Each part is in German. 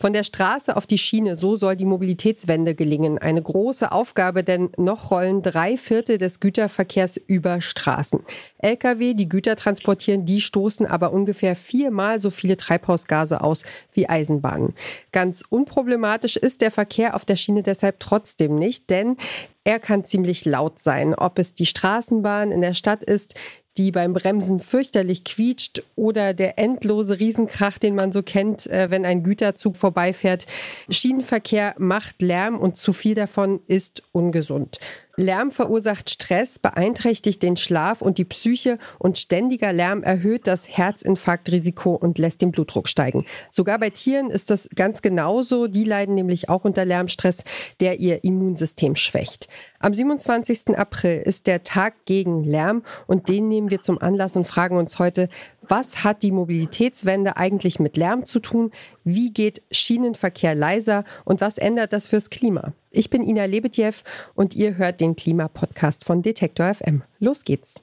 Von der Straße auf die Schiene, so soll die Mobilitätswende gelingen. Eine große Aufgabe, denn noch rollen drei Viertel des Güterverkehrs über Straßen. Lkw, die Güter transportieren, die stoßen aber ungefähr viermal so viele Treibhausgase aus wie Eisenbahnen. Ganz unproblematisch ist der Verkehr auf der Schiene deshalb trotzdem nicht, denn er kann ziemlich laut sein, ob es die Straßenbahn in der Stadt ist, die beim Bremsen fürchterlich quietscht oder der endlose Riesenkrach, den man so kennt, äh, wenn ein Güterzug vorbeifährt. Schienenverkehr macht Lärm und zu viel davon ist ungesund. Lärm verursacht Stress, beeinträchtigt den Schlaf und die Psyche und ständiger Lärm erhöht das Herzinfarktrisiko und lässt den Blutdruck steigen. Sogar bei Tieren ist das ganz genauso. Die leiden nämlich auch unter Lärmstress, der ihr Immunsystem schwächt. Am 27. April ist der Tag gegen Lärm und den nehmen wir zum Anlass und fragen uns heute, was hat die Mobilitätswende eigentlich mit Lärm zu tun? Wie geht Schienenverkehr leiser und was ändert das fürs Klima? Ich bin Ina Lebetjew und ihr hört den Klimapodcast von Detektor FM. Los geht's.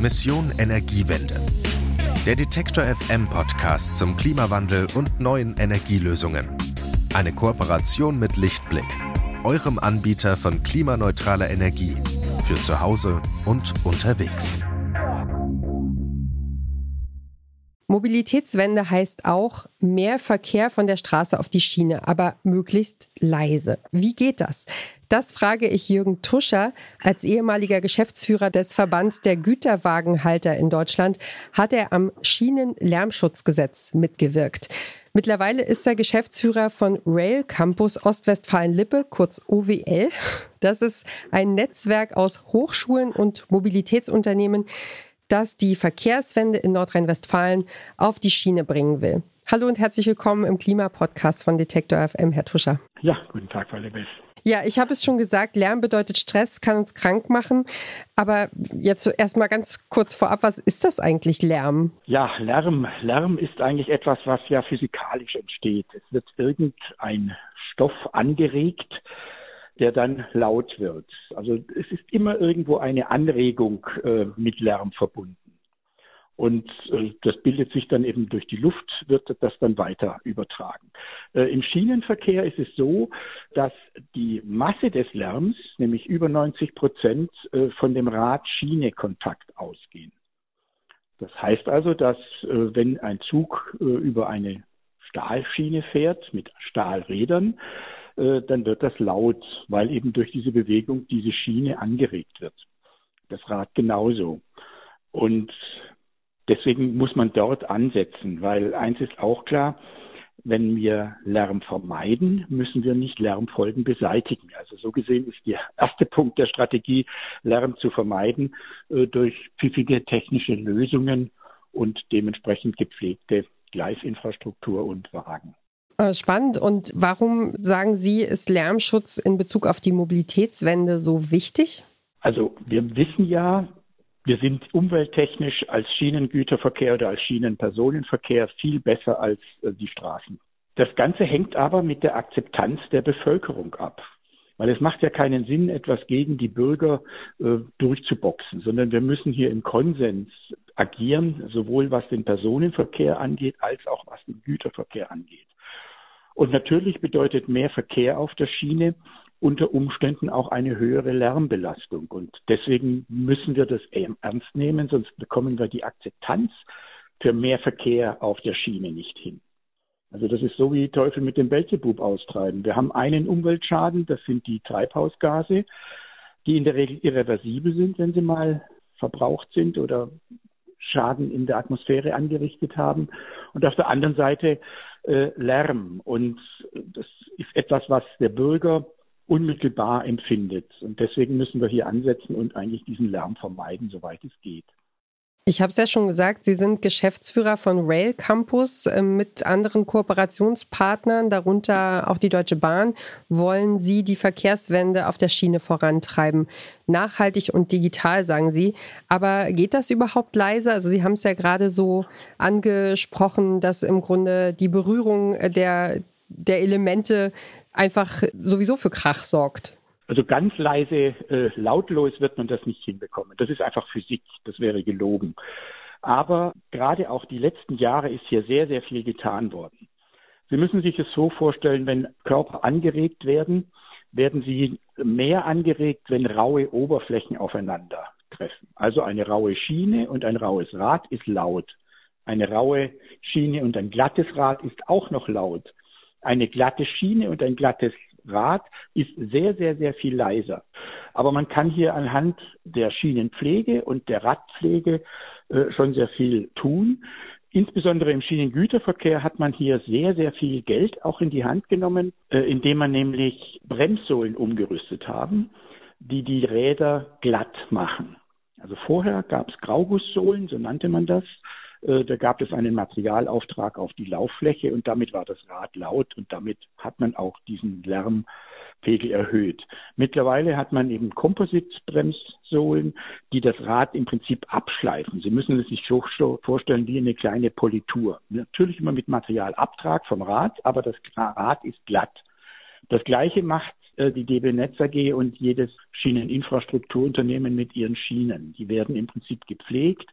Mission Energiewende. Der Detektor FM Podcast zum Klimawandel und neuen Energielösungen. Eine Kooperation mit Lichtblick, eurem Anbieter von klimaneutraler Energie für zu Hause und unterwegs. Mobilitätswende heißt auch mehr Verkehr von der Straße auf die Schiene, aber möglichst leise. Wie geht das? Das frage ich Jürgen Tuscher. Als ehemaliger Geschäftsführer des Verbands der Güterwagenhalter in Deutschland hat er am Schienenlärmschutzgesetz mitgewirkt. Mittlerweile ist er Geschäftsführer von Rail Campus Ostwestfalen-Lippe, kurz OWL. Das ist ein Netzwerk aus Hochschulen und Mobilitätsunternehmen, das die Verkehrswende in Nordrhein-Westfalen auf die Schiene bringen will. Hallo und herzlich willkommen im Klimapodcast von Detektor FM, Herr Tuscher. Ja, guten Tag, Frau Lebes. Ja, ich habe es schon gesagt, Lärm bedeutet Stress, kann uns krank machen. Aber jetzt erstmal ganz kurz vorab, was ist das eigentlich Lärm? Ja, Lärm. Lärm ist eigentlich etwas, was ja physikalisch entsteht. Es wird irgendein Stoff angeregt, der dann laut wird. Also es ist immer irgendwo eine Anregung äh, mit Lärm verbunden. Und äh, das bildet sich dann eben durch die Luft, wird das dann weiter übertragen. Äh, Im Schienenverkehr ist es so, dass die Masse des Lärms, nämlich über 90 Prozent, äh, von dem Rad-Schiene-Kontakt ausgehen. Das heißt also, dass wenn ein Zug über eine Stahlschiene fährt mit Stahlrädern, dann wird das laut, weil eben durch diese Bewegung diese Schiene angeregt wird. Das Rad genauso. Und Deswegen muss man dort ansetzen, weil eins ist auch klar, wenn wir Lärm vermeiden, müssen wir nicht Lärmfolgen beseitigen. Also so gesehen ist der erste Punkt der Strategie, Lärm zu vermeiden äh, durch pfiffige technische Lösungen und dementsprechend gepflegte Gleisinfrastruktur und Wagen. Äh, spannend. Und warum sagen Sie, ist Lärmschutz in Bezug auf die Mobilitätswende so wichtig? Also wir wissen ja, wir sind umwelttechnisch als Schienengüterverkehr oder als Schienenpersonenverkehr viel besser als äh, die Straßen. Das Ganze hängt aber mit der Akzeptanz der Bevölkerung ab. Weil es macht ja keinen Sinn, etwas gegen die Bürger äh, durchzuboxen, sondern wir müssen hier im Konsens agieren, sowohl was den Personenverkehr angeht, als auch was den Güterverkehr angeht. Und natürlich bedeutet mehr Verkehr auf der Schiene unter Umständen auch eine höhere Lärmbelastung. Und deswegen müssen wir das ernst nehmen, sonst bekommen wir die Akzeptanz für mehr Verkehr auf der Schiene nicht hin. Also das ist so wie Teufel mit dem Belzebub austreiben. Wir haben einen Umweltschaden, das sind die Treibhausgase, die in der Regel irreversibel sind, wenn sie mal verbraucht sind oder Schaden in der Atmosphäre angerichtet haben. Und auf der anderen Seite äh, Lärm. Und das ist etwas, was der Bürger unmittelbar empfindet. Und deswegen müssen wir hier ansetzen und eigentlich diesen Lärm vermeiden, soweit es geht. Ich habe es ja schon gesagt, Sie sind Geschäftsführer von Rail Campus äh, mit anderen Kooperationspartnern, darunter auch die Deutsche Bahn. Wollen Sie die Verkehrswende auf der Schiene vorantreiben? Nachhaltig und digital, sagen Sie. Aber geht das überhaupt leise? Also Sie haben es ja gerade so angesprochen, dass im Grunde die Berührung der, der Elemente einfach sowieso für Krach sorgt. Also ganz leise, äh, lautlos wird man das nicht hinbekommen. Das ist einfach Physik, das wäre gelogen. Aber gerade auch die letzten Jahre ist hier sehr, sehr viel getan worden. Sie müssen sich es so vorstellen, wenn Körper angeregt werden, werden sie mehr angeregt, wenn raue Oberflächen aufeinander treffen. Also eine raue Schiene und ein raues Rad ist laut. Eine raue Schiene und ein glattes Rad ist auch noch laut. Eine glatte Schiene und ein glattes Rad ist sehr, sehr, sehr viel leiser. Aber man kann hier anhand der Schienenpflege und der Radpflege äh, schon sehr viel tun. Insbesondere im Schienengüterverkehr hat man hier sehr, sehr viel Geld auch in die Hand genommen, äh, indem man nämlich Bremssohlen umgerüstet haben, die die Räder glatt machen. Also vorher gab es Graugusssohlen, so nannte man das. Äh, da gab es einen Materialauftrag auf die Lauffläche und damit war das Rad laut und damit hat man auch diesen Lärmpegel erhöht. Mittlerweile hat man eben Kompositbremssohlen, die das Rad im Prinzip abschleifen. Sie müssen es sich so vorstellen wie eine kleine Politur. Natürlich immer mit Materialabtrag vom Rad, aber das Rad ist glatt. Das gleiche macht äh, die DB Netz AG und jedes Schieneninfrastrukturunternehmen mit ihren Schienen. Die werden im Prinzip gepflegt.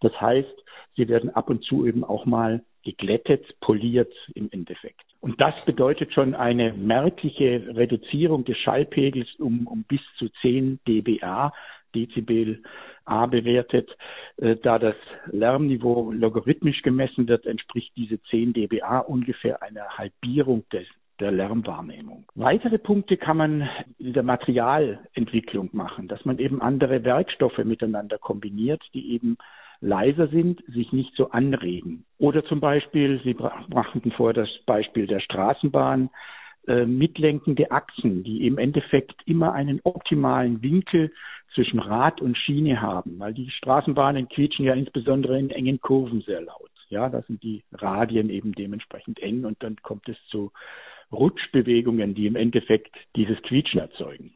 Das heißt, sie werden ab und zu eben auch mal geglättet, poliert im Endeffekt. Und das bedeutet schon eine merkliche Reduzierung des Schallpegels um, um bis zu 10 dBA, Dezibel A bewertet. Äh, da das Lärmniveau logarithmisch gemessen wird, entspricht diese 10 dBA ungefähr einer Halbierung des, der Lärmwahrnehmung. Weitere Punkte kann man in der Materialentwicklung machen, dass man eben andere Werkstoffe miteinander kombiniert, die eben leiser sind, sich nicht so anregen. Oder zum Beispiel, Sie brachten vor das Beispiel der Straßenbahn, äh, mitlenkende Achsen, die im Endeffekt immer einen optimalen Winkel zwischen Rad und Schiene haben, weil die Straßenbahnen quietschen ja insbesondere in engen Kurven sehr laut. Ja, da sind die Radien eben dementsprechend eng und dann kommt es zu Rutschbewegungen, die im Endeffekt dieses Quietschen erzeugen.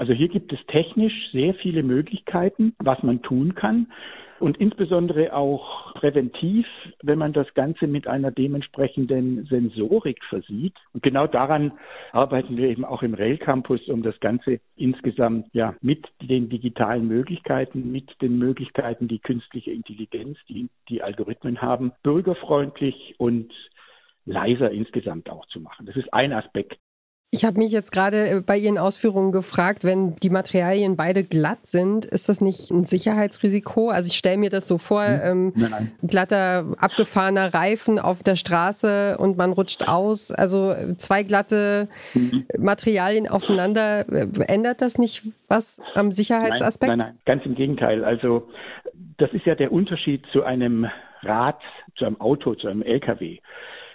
Also hier gibt es technisch sehr viele Möglichkeiten, was man tun kann und insbesondere auch präventiv, wenn man das Ganze mit einer dementsprechenden Sensorik versieht. Und genau daran arbeiten wir eben auch im Rail Campus, um das Ganze insgesamt ja mit den digitalen Möglichkeiten, mit den Möglichkeiten, die künstliche Intelligenz, die die Algorithmen haben, bürgerfreundlich und leiser insgesamt auch zu machen. Das ist ein Aspekt ich habe mich jetzt gerade äh, bei Ihren Ausführungen gefragt, wenn die Materialien beide glatt sind, ist das nicht ein Sicherheitsrisiko? Also ich stelle mir das so vor, hm. ähm, nein, nein. glatter, abgefahrener Reifen auf der Straße und man rutscht aus. Also zwei glatte mhm. Materialien aufeinander, äh, ändert das nicht was am Sicherheitsaspekt? Nein, nein, nein, ganz im Gegenteil. Also das ist ja der Unterschied zu einem Rad, zu einem Auto, zu einem LKW.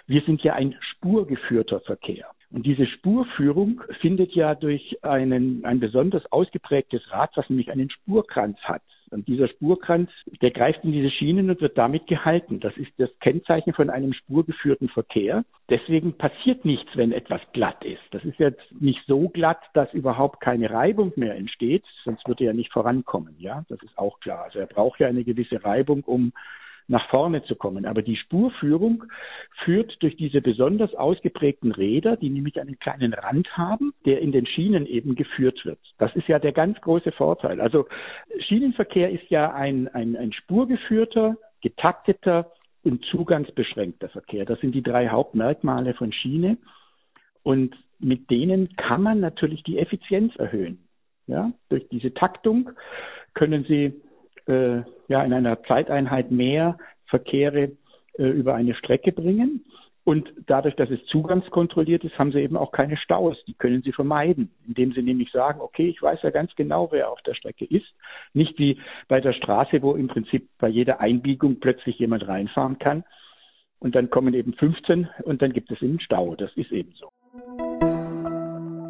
Wir sind ja ein spurgeführter Verkehr. Und diese Spurführung findet ja durch einen, ein besonders ausgeprägtes Rad, was nämlich einen Spurkranz hat. Und dieser Spurkranz, der greift in diese Schienen und wird damit gehalten. Das ist das Kennzeichen von einem spurgeführten Verkehr. Deswegen passiert nichts, wenn etwas glatt ist. Das ist jetzt nicht so glatt, dass überhaupt keine Reibung mehr entsteht, sonst würde er nicht vorankommen. Ja, das ist auch klar. Also er braucht ja eine gewisse Reibung, um nach vorne zu kommen. Aber die Spurführung führt durch diese besonders ausgeprägten Räder, die nämlich einen kleinen Rand haben, der in den Schienen eben geführt wird. Das ist ja der ganz große Vorteil. Also Schienenverkehr ist ja ein, ein, ein spurgeführter, getakteter und zugangsbeschränkter Verkehr. Das sind die drei Hauptmerkmale von Schiene. Und mit denen kann man natürlich die Effizienz erhöhen. Ja, durch diese Taktung können Sie äh, ja in einer Zeiteinheit mehr Verkehre äh, über eine Strecke bringen. Und dadurch, dass es zugangskontrolliert ist, haben sie eben auch keine Staus. Die können sie vermeiden, indem sie nämlich sagen, okay, ich weiß ja ganz genau, wer auf der Strecke ist. Nicht wie bei der Straße, wo im Prinzip bei jeder Einbiegung plötzlich jemand reinfahren kann. Und dann kommen eben 15 und dann gibt es einen Stau. Das ist eben so.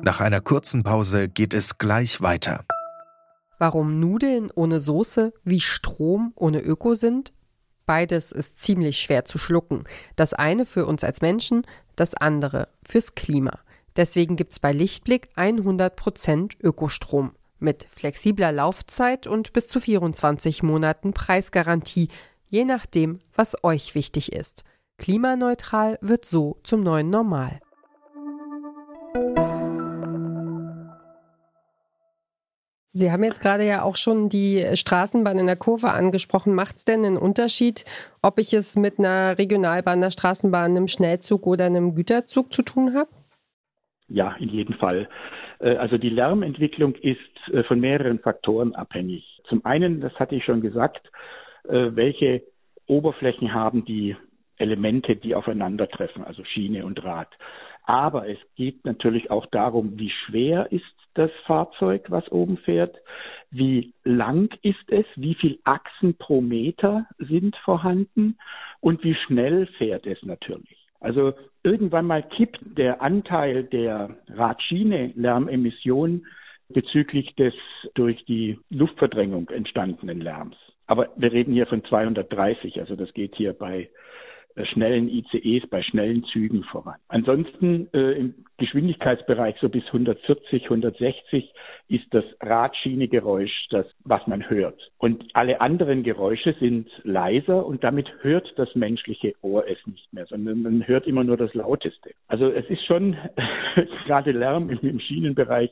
Nach einer kurzen Pause geht es gleich weiter. Warum Nudeln ohne Soße wie Strom ohne Öko sind? Beides ist ziemlich schwer zu schlucken. Das eine für uns als Menschen, das andere fürs Klima. Deswegen gibt's bei Lichtblick 100% Ökostrom mit flexibler Laufzeit und bis zu 24 Monaten Preisgarantie, je nachdem, was euch wichtig ist. Klimaneutral wird so zum neuen Normal. Sie haben jetzt gerade ja auch schon die Straßenbahn in der Kurve angesprochen. Macht es denn einen Unterschied, ob ich es mit einer Regionalbahn, einer Straßenbahn, einem Schnellzug oder einem Güterzug zu tun habe? Ja, in jedem Fall. Äh, also die Lärmentwicklung ist äh, von mehreren Faktoren abhängig. Zum einen, das hatte ich schon gesagt, äh, welche Oberflächen haben die Elemente, die aufeinandertreffen, also Schiene und Rad. Aber es geht natürlich auch darum, wie schwer ist das Fahrzeug, was oben fährt, wie lang ist es, wie viel Achsen pro Meter sind vorhanden und wie schnell fährt es natürlich. Also irgendwann mal kippt der Anteil der Radschiene-Lärmemissionen bezüglich des durch die Luftverdrängung entstandenen Lärms. Aber wir reden hier von 230, also das geht hier bei schnellen ICEs, bei schnellen Zügen voran. Ansonsten äh, im Geschwindigkeitsbereich so bis 140, 160 ist das Radschienegeräusch das, was man hört. Und alle anderen Geräusche sind leiser und damit hört das menschliche Ohr es nicht mehr, sondern man hört immer nur das Lauteste. Also es ist schon, gerade Lärm im, im Schienenbereich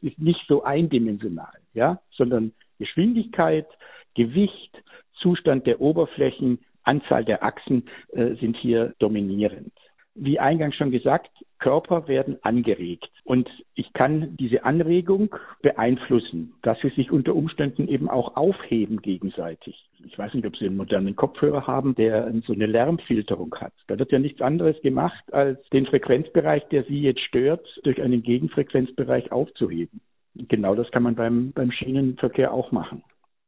ist nicht so eindimensional, ja, sondern Geschwindigkeit, Gewicht, Zustand der Oberflächen, Anzahl der Achsen äh, sind hier dominierend. Wie eingangs schon gesagt, Körper werden angeregt und ich kann diese Anregung beeinflussen, dass sie sich unter Umständen eben auch aufheben gegenseitig. Ich weiß nicht, ob Sie einen modernen Kopfhörer haben, der so eine Lärmfilterung hat. Da wird ja nichts anderes gemacht, als den Frequenzbereich, der Sie jetzt stört, durch einen Gegenfrequenzbereich aufzuheben. Genau das kann man beim, beim Schienenverkehr auch machen.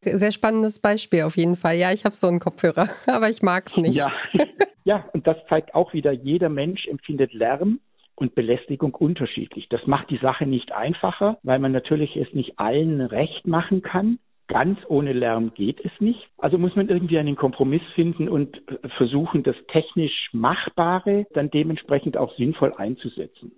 Sehr spannendes Beispiel auf jeden Fall. Ja, ich habe so einen Kopfhörer, aber ich mag es nicht. Ja. ja, und das zeigt auch wieder, jeder Mensch empfindet Lärm und Belästigung unterschiedlich. Das macht die Sache nicht einfacher, weil man natürlich es nicht allen recht machen kann. Ganz ohne Lärm geht es nicht. Also muss man irgendwie einen Kompromiss finden und versuchen, das technisch Machbare dann dementsprechend auch sinnvoll einzusetzen.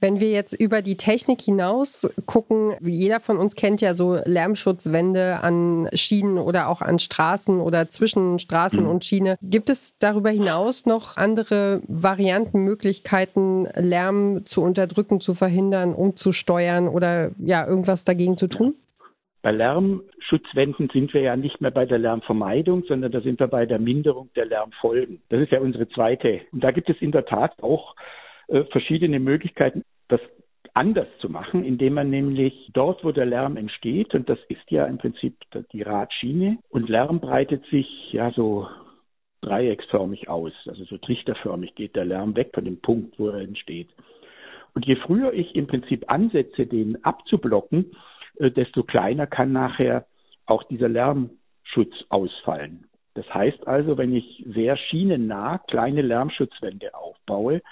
Wenn wir jetzt über die Technik hinaus gucken, jeder von uns kennt ja so Lärmschutzwände an Schienen oder auch an Straßen oder zwischen Straßen mhm. und Schiene. Gibt es darüber hinaus noch andere Varianten, Möglichkeiten, Lärm zu unterdrücken, zu verhindern, umzusteuern oder ja, irgendwas dagegen zu tun? Bei Lärmschutzwänden sind wir ja nicht mehr bei der Lärmvermeidung, sondern da sind wir bei der Minderung der Lärmfolgen. Das ist ja unsere zweite. Und da gibt es in der Tat auch äh, verschiedene Möglichkeiten, das anders zu machen, indem man nämlich dort, wo der Lärm entsteht, und das ist ja im Prinzip die Radschiene, und Lärm breitet sich ja so dreiecksförmig aus, also so trichterförmig geht der Lärm weg von dem Punkt, wo er entsteht. Und je früher ich im Prinzip ansetze, den abzublocken, äh, desto kleiner kann nachher auch dieser Lärmschutz ausfallen. Das heißt also, wenn ich sehr schienennah kleine Lärmschutzwände aufbaue,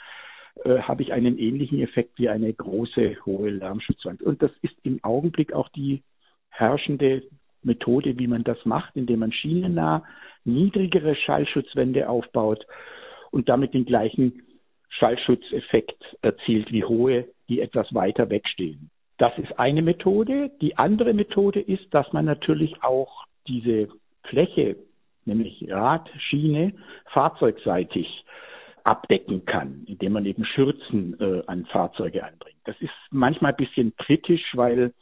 äh, habe ich einen ähnlichen Effekt wie eine große, hohe Lärmschutzwand. Und das ist im Augenblick auch die herrschende Methode, wie man das macht, indem man schienennah niedrigere Schallschutzwände aufbaut und damit den gleichen Schallschutzeffekt erzielt wie hohe, die etwas weiter wegstehen. Das ist eine Methode. Die andere Methode ist, dass man natürlich auch diese Fläche, nämlich Radschiene, fahrzeugseitig abdecken kann, indem man eben Schürzen äh, an Fahrzeuge anbringt. Das ist manchmal ein bisschen kritisch, weil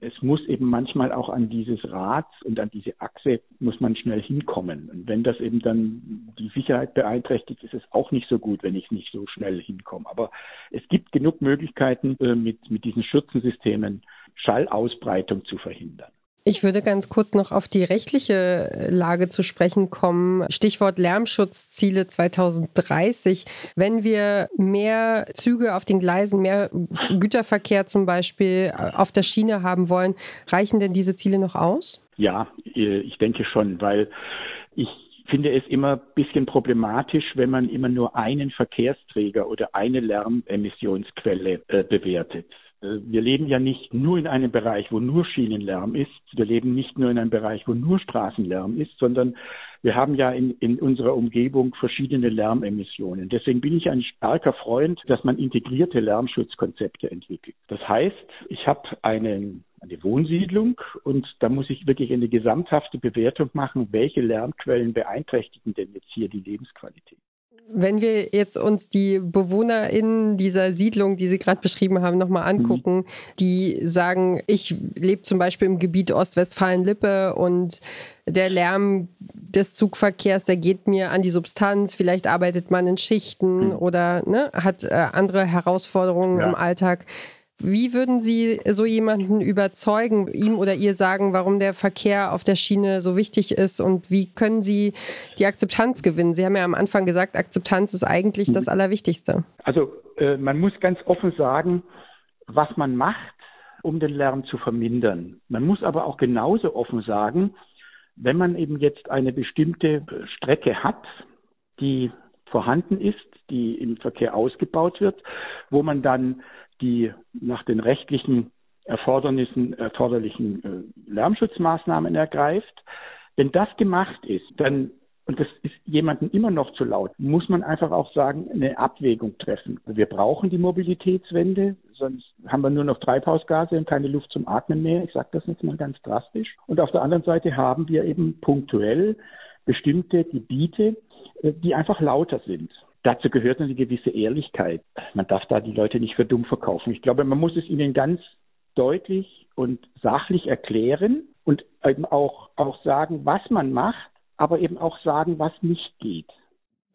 es muss eben manchmal auch an dieses Rad und an diese Achse muss man schnell hinkommen. Und wenn das eben dann die Sicherheit beeinträchtigt, ist es auch nicht so gut, wenn ich nicht so schnell hinkomme. Aber es gibt genug Möglichkeiten, äh, mit, mit diesen Schürzensystemen Schallausbreitung zu verhindern. Ich würde ganz kurz noch auf die rechtliche Lage zu sprechen kommen. Stichwort Lärmschutzziele 2030. Wenn wir mehr Züge auf den Gleisen, mehr Güterverkehr zum Beispiel auf der Schiene haben wollen, reichen denn diese Ziele noch aus? Ja, ich denke schon, weil ich finde es immer ein bisschen problematisch, wenn man immer nur einen Verkehrsträger oder eine Lärmemissionsquelle äh, bewertet. Äh, wir leben ja nicht nur in einem Bereich, wo nur Schienenlärm ist. Wir leben nicht nur in einem Bereich, wo nur Straßenlärm ist, sondern wir haben ja in, in unserer Umgebung verschiedene Lärmemissionen. Deswegen bin ich ein starker Freund, dass man integrierte Lärmschutzkonzepte entwickelt. Das heißt, ich habe eine, eine Wohnsiedlung und da muss ich wirklich eine gesamthafte Bewertung machen, welche Lärmquellen beeinträchtigen denn jetzt hier die Lebensqualität. Wenn wir jetzt uns die BewohnerInnen dieser Siedlung, die Sie gerade beschrieben haben, nochmal angucken, mhm. die sagen, ich lebe zum Beispiel im Gebiet Ostwestfalen-Lippe und der Lärm des Zugverkehrs, der geht mir an die Substanz. Vielleicht arbeitet man in Schichten mhm. oder ne, hat äh, andere Herausforderungen ja. im Alltag. Wie würden Sie so jemanden überzeugen, ihm oder ihr sagen, warum der Verkehr auf der Schiene so wichtig ist und wie können Sie die Akzeptanz gewinnen? Sie haben ja am Anfang gesagt, Akzeptanz ist eigentlich das. Allerwichtigste. Also äh, man muss ganz offen sagen, was man macht, um den Lärm zu vermindern. Man muss aber auch genauso offen sagen, wenn man eben jetzt eine bestimmte Strecke hat, die vorhanden ist, die im Verkehr ausgebaut wird, wo man dann die nach den rechtlichen Erfordernissen erforderlichen äh, Lärmschutzmaßnahmen ergreift. Wenn das gemacht ist, dann und das ist jemandem immer noch zu laut, muss man einfach auch sagen, eine Abwägung treffen. Wir brauchen die Mobilitätswende, sonst haben wir nur noch Treibhausgase und keine Luft zum Atmen mehr. Ich sage das jetzt mal ganz drastisch. Und auf der anderen Seite haben wir eben punktuell bestimmte Gebiete, äh, die einfach lauter sind. Dazu gehört eine gewisse Ehrlichkeit. Man darf da die Leute nicht für dumm verkaufen. Ich glaube, man muss es ihnen ganz deutlich und sachlich erklären und eben auch, auch sagen, was man macht, aber eben auch sagen, was nicht geht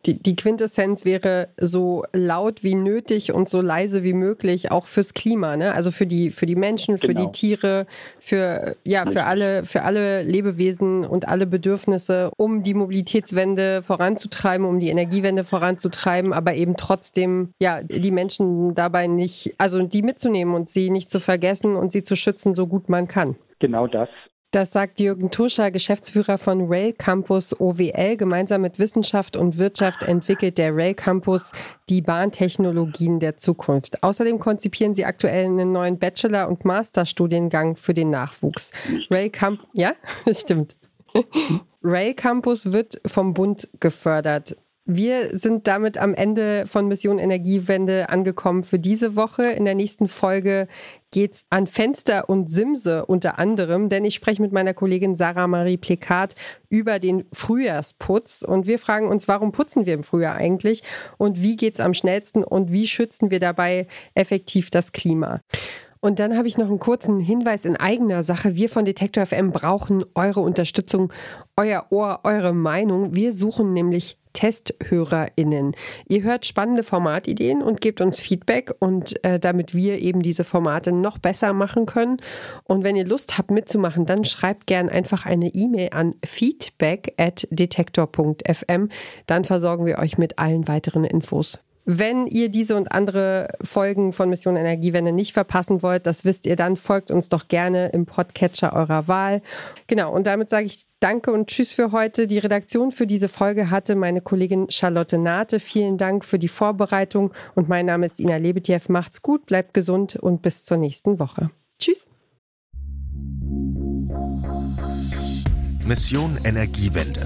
die, die Quintessenz wäre so laut wie nötig und so leise wie möglich, auch fürs Klima, ne? Also für die, für die Menschen, für genau. die Tiere, für, ja, für alle, für alle Lebewesen und alle Bedürfnisse, um die Mobilitätswende voranzutreiben, um die Energiewende voranzutreiben, aber eben trotzdem, ja, die Menschen dabei nicht, also die mitzunehmen und sie nicht zu vergessen und sie zu schützen, so gut man kann. Genau das. Das sagt Jürgen Tuscher, Geschäftsführer von Rail Campus OWL. Gemeinsam mit Wissenschaft und Wirtschaft entwickelt der Rail Campus die Bahntechnologien der Zukunft. Außerdem konzipieren sie aktuell einen neuen Bachelor- und Masterstudiengang für den Nachwuchs. Rail Campus, ja, das stimmt. Rail Campus wird vom Bund gefördert. Wir sind damit am Ende von Mission Energiewende angekommen für diese Woche. In der nächsten Folge geht es an Fenster und Simse unter anderem, denn ich spreche mit meiner Kollegin Sarah Marie Plekat über den Frühjahrsputz und wir fragen uns, warum putzen wir im Frühjahr eigentlich und wie geht es am schnellsten und wie schützen wir dabei effektiv das Klima. Und dann habe ich noch einen kurzen Hinweis in eigener Sache. Wir von Detektor FM brauchen eure Unterstützung, euer Ohr, eure Meinung. Wir suchen nämlich TesthörerInnen. Ihr hört spannende Formatideen und gebt uns Feedback und äh, damit wir eben diese Formate noch besser machen können. Und wenn ihr Lust habt mitzumachen, dann schreibt gern einfach eine E-Mail an feedback at detektor.fm. Dann versorgen wir euch mit allen weiteren Infos. Wenn ihr diese und andere Folgen von Mission Energiewende nicht verpassen wollt, das wisst ihr, dann folgt uns doch gerne im Podcatcher eurer Wahl. Genau, und damit sage ich Danke und Tschüss für heute. Die Redaktion für diese Folge hatte meine Kollegin Charlotte Nate. Vielen Dank für die Vorbereitung und mein Name ist Ina Lebetjew. Macht's gut, bleibt gesund und bis zur nächsten Woche. Tschüss. Mission Energiewende